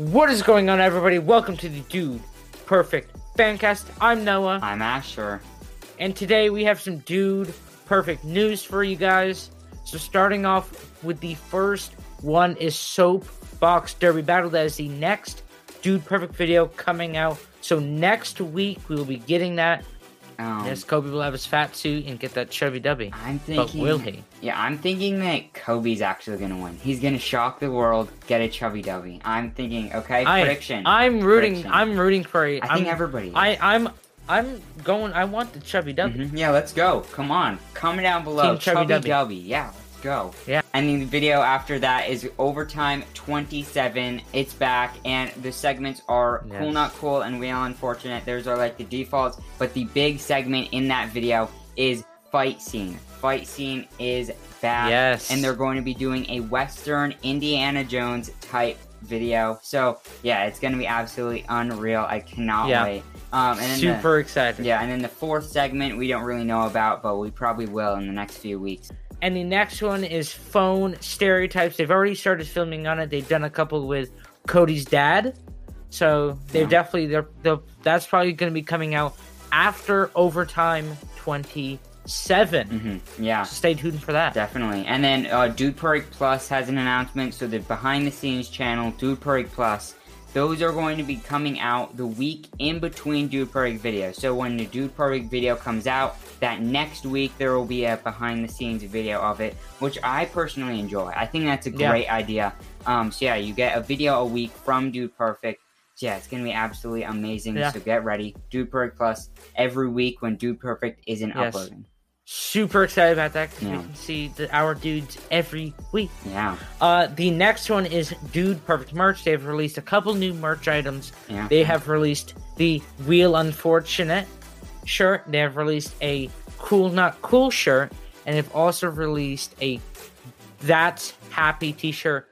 What is going on, everybody? Welcome to the Dude Perfect Fancast. I'm Noah, I'm Asher. and today we have some Dude Perfect news for you guys. So, starting off with the first one is Soap Box Derby Battle. That is the next Dude Perfect video coming out. So, next week we will be getting that. Um, yes, Coby will have his fat suit and get that chubby dubby. I'm thinking. But will he? Yeah, I'm thinking that Coby's actually gonna win. He's gonna shock the world, get a chubby dubby. I'm thinking. Okay, I, prediction. I'm rooting. Prediction. I'm rooting for. A, I think I'm- everybody. I, I'm. I'm going. I want the chubby dubby. Mhm, Yeah, let's go. Come on, comment down below. Team Chubby Chubby Dubby. Dubby. Yeah, go. Yeah. And the video after that is overtime 27. It's back, and the segments are cool, not cool, and wheel unfortunate. Those are like the defaults, but the big segment in that video is fight scene. Fight scene is back. Yes. And they're going to be doing a Western Indiana Jones type video. So yeah, it's going to be absolutely unreal. I cannot Yeah. wait. Um, and then the- Super excited. yeah, and then the fourth segment we don't really know about, but we probably will in the next few weeks. And the next one is phone stereotypes. They've already started filming on it. They've done a couple with Cody's dad. So they've Yeah. definitely they're, they're that's probably going to be coming out after overtime 27. hmm Yeah, So stay tuned for that. definitely. And then uh, Dude Perfect Plus has an announcement. So the behind the scenes channel, Dude Perfect Plus, those are going to be coming out the week in between Dude Perfect videos. So when the Dude Perfect video comes out, that next week there will be a behind the scenes video of it, which I personally enjoy. I think that's a Yeah. great idea. Um, so yeah, you get a video a week from Dude Perfect. So yeah, it's gonna be absolutely amazing. Yeah. So get ready, Dude Perfect Plus every week when Dude Perfect isn't Yes. uploading. Super excited about that because Yeah. we can see the, our dudes every week. Yeah, Uh, the next one is Dude Perfect merch. They've released a couple new merch items. yeah. They have released the Wheel Unfortunate shirt. They have released a Cool Not Cool shirt, and they've also released a That's Happy T-shirt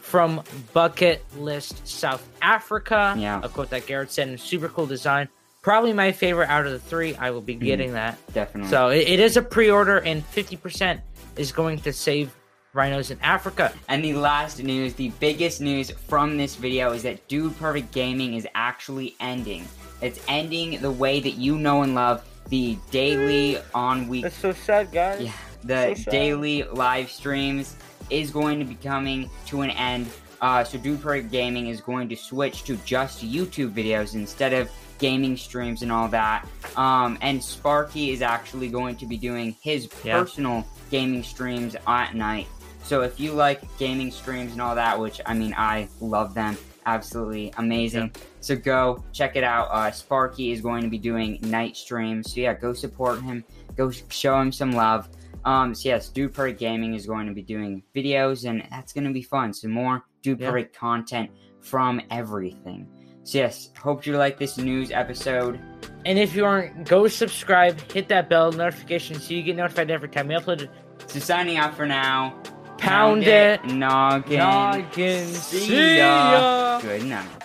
from Bucket List South Africa. Yeah. a quote that Garrett said. Super cool design. Probably my favorite out of the three. I will be Mm-hmm. getting that. definitely. So it, it is a pre-order, and fifty percent is going to save rhinos in Africa. And the last news, the biggest news from this video is that Dude Perfect Gaming is actually ending. It's ending the way that you know and love the daily on week That's so sad, guys. yeah, the So daily live streams is going to be coming to an end. Uh, so Dude Perfect Gaming is going to switch to just YouTube videos instead of gaming streams and all that. Um, and Sparky is actually going to be doing his Yeah. personal gaming streams at night. So if you like gaming streams and all that, which I mean I love them, absolutely amazing. So go check it out. Uh, Sparky is going to be doing night streams. So yeah, go support him. Go show him some love. Um, so yes, Dude Perfect Gaming is going to be doing videos, and that's going to be fun. Some more Dude Yeah. Perfect content from everything. So yes, hope you like this news episode. And if you aren't, go subscribe, hit that bell notification so you get notified every time we upload it. So signing off for now. Pound it. Noggin. Noggin. See See ya. ya. Good